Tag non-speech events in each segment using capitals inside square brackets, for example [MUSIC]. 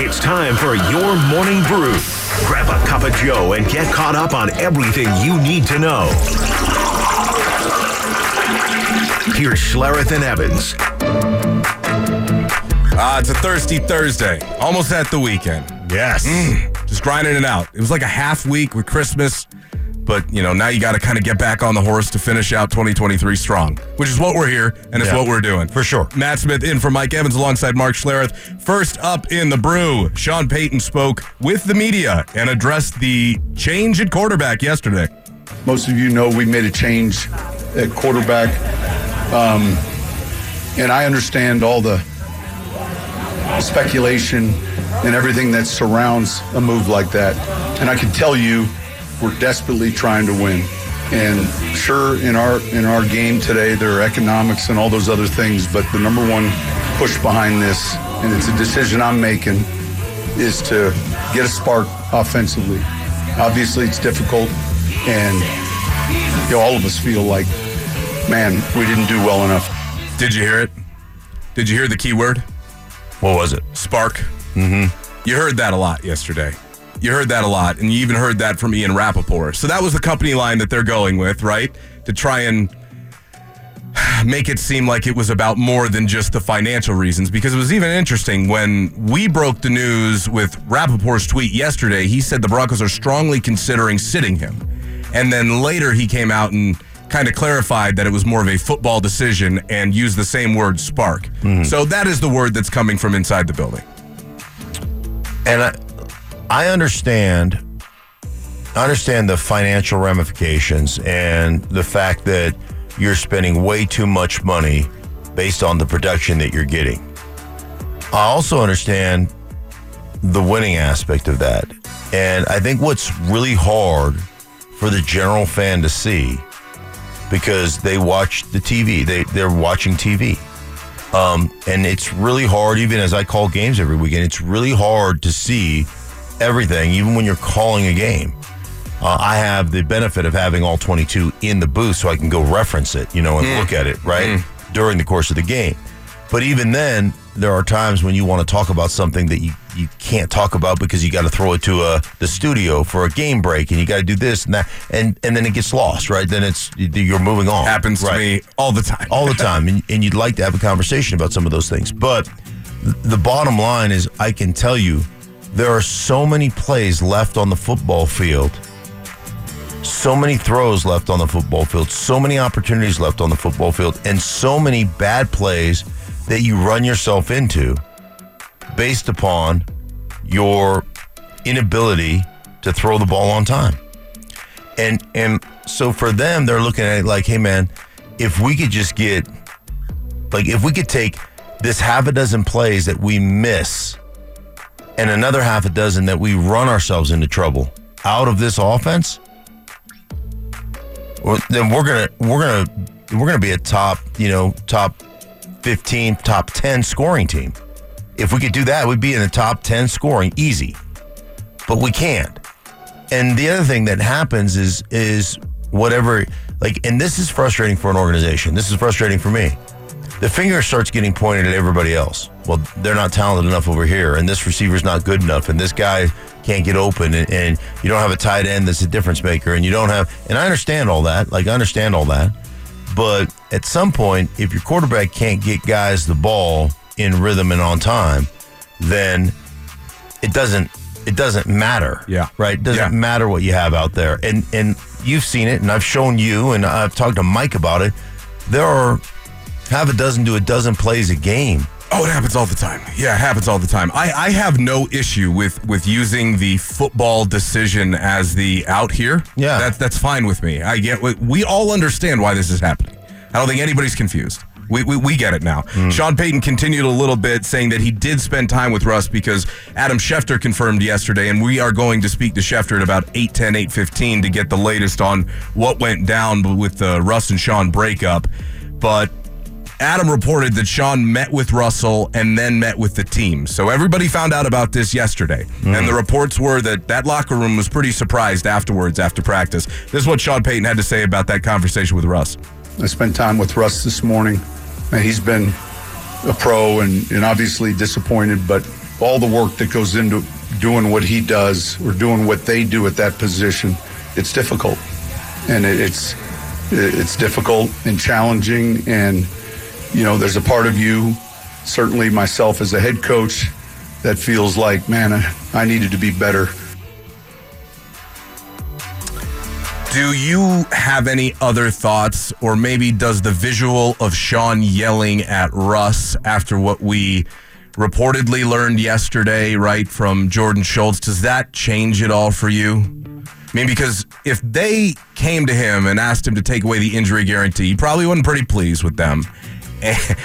It's time for your morning brew. Grab a cup of Joe and get caught up on everything you need to know. Here's Schlereth and Evans. Ah, it's a thirsty Thursday. Almost at the weekend. Yes. Just grinding it out. It was like a half week with Christmas, but you know, now you got to kind of get back on the horse to finish out 2023 strong, which is what we're here and it's Yeah. what we're doing. For sure. Matt Smith in for Mike Evans alongside Mark Schlereth. First up in the brew, Sean Payton spoke with the media and addressed the change at quarterback yesterday. Most of you know we made a change at quarterback. Um, and I understand all the speculation and everything that surrounds a move like that. And I can tell you, we're desperately trying to win. And sure, in our in our game today, there are economics and all those other things. But the number one push behind this, and it's a decision I'm making, is to get a spark offensively. Obviously, it's difficult, and you know, all of us feel like, man, we didn't do well enough. Did you hear it? Did you hear the key word? What was it? Spark. Mm-hmm. You heard that a lot yesterday. You heard that a lot, and you even heard that from Ian Rapoport. So that was the company line that they're going with, right? To try and make it seem like it was about more than just the financial reasons. Because it was even interesting when we broke the news with Rapoport's tweet yesterday. He said the Broncos are strongly considering sitting him. And then later he came out and kind of clarified that it was more of a football decision and used the same word spark. Mm-hmm. So that is the word that's coming from inside the building. And I, I understand. I understand the financial ramifications and the fact that you're spending way too much money based on the production that you're getting. I also understand the winning aspect of that. And I think what's really hard for the general fan to see because they watch the TV, they, they're watching TV. Um, and it's really hard, even as I call games every weekend, it's really hard to see everything, even when you're calling a game. Uh, I have the benefit of having all 22 in the booth so I can go reference it, you know, and look at it, right? During the course of the game. But even then, there are times when you want to talk about something that you, you can't talk about because you got to throw it to uh, the studio for a game break and you got to do this and that. And, and then it gets lost, right? Then it's, you're moving on. Happens to me all the time. all the [LAUGHS] time, and, and you'd like to have a conversation about some of those things. But th- the bottom line is, I can tell you, there are so many plays left on the football field, so many throws left on the football field, so many opportunities left on the football field, and so many bad plays that you run yourself into based upon your inability to throw the ball on time. And and so for them, they're looking at it like, hey man, if we could just get like if we could take this half a dozen plays that we miss and another half a dozen that we run ourselves into trouble out of this offense, well, then we're gonna we're gonna we're gonna be a top, you know, top fifteen, top ten scoring team. If we could do that, we'd be in the top ten scoring easy. But we can't. And the other thing that happens is is whatever like and this is frustrating for an organization. This is frustrating for me. The finger starts getting pointed at everybody else. Well, they're not talented enough over here, and this receiver's not good enough, and this guy can't get open, and, and you don't have a tight end that's a difference maker, and you don't have. And I understand all that. Like I understand all that, but at some point, if your quarterback can't get guys the ball in rhythm and on time, then it doesn't it doesn't matter. Yeah. Right? It doesn't Yeah. matter what you have out there. And and you've seen it and I've shown you and I've talked to Mike about it. There are half a dozen to a dozen plays a game. Oh, it happens all the time. Yeah, it happens all the time. I, I have no issue with with using the football decision as the out here. Yeah. that's that's fine with me. I get. We, we all understand why this is happening. I don't think anybody's confused. We, we, we get it now. Hmm. Sean Payton continued a little bit saying that he did spend time with Russ because Adam Schefter confirmed yesterday, and we are going to speak to Schefter at about 810, 815 to get the latest on what went down with the Russ and Sean breakup. But Adam reported that Sean met with Russell and then met with the team. So everybody found out about this yesterday. And hmm. the reports were that that locker room was pretty surprised afterwards after practice. This is what Sean Payton had to say about that conversation with Russ. I spent time with Russ this morning, and he's been a pro and, and obviously disappointed, but all the work that goes into doing what he does or doing what they do at that position, it's difficult, and it, it's it's difficult and challenging. And you know, there's a part of you, certainly myself as a head coach, that feels like, man, I, needed to be better. Do you have any other thoughts, or maybe does the visual of Sean yelling at Russ after what we reportedly learned yesterday, right, from Jordan Schultz, does that change it all for you? I mean, because if they came to him and asked him to take away the injury guarantee, he probably wasn't pretty pleased with them. [LAUGHS]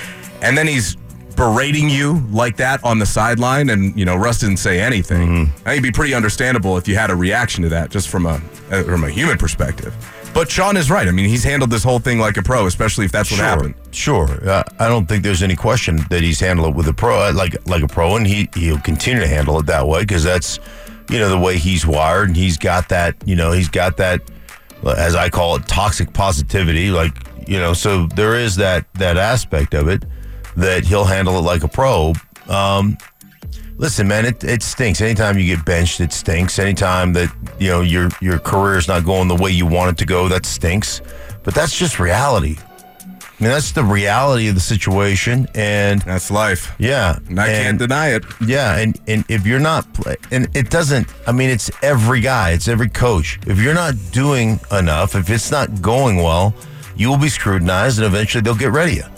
And then he's berating you like that on the sideline, and you know Russ didn't say anything. Mm-hmm. I think it'd be pretty understandable if you had a reaction to that, just from a uh, from a human perspective. But Sean is right. I mean, he's handled this whole thing like a pro, especially if that's what sure, happened. Sure, uh, I don't think there's any question that he's handled it with a pro, uh, like like a pro, and he he'll continue to handle it that way because that's you know the way he's wired, and he's got that you know he's got that as I call it toxic positivity, like you know. So there is that that aspect of it that he'll handle it like a pro. Um, listen, man, it, it stinks. Anytime you get benched, it stinks. Anytime that you know your your career is not going the way you want it to go, that stinks. But that's just reality. I mean, that's the reality of the situation, and That's life. yeah, And I can't deny it. yeah, and and if you're not, pla- and it doesn't. I mean, it's every guy, it's every coach. If you're not doing enough, if it's not going well, you will be scrutinized, and eventually they'll get rid of you.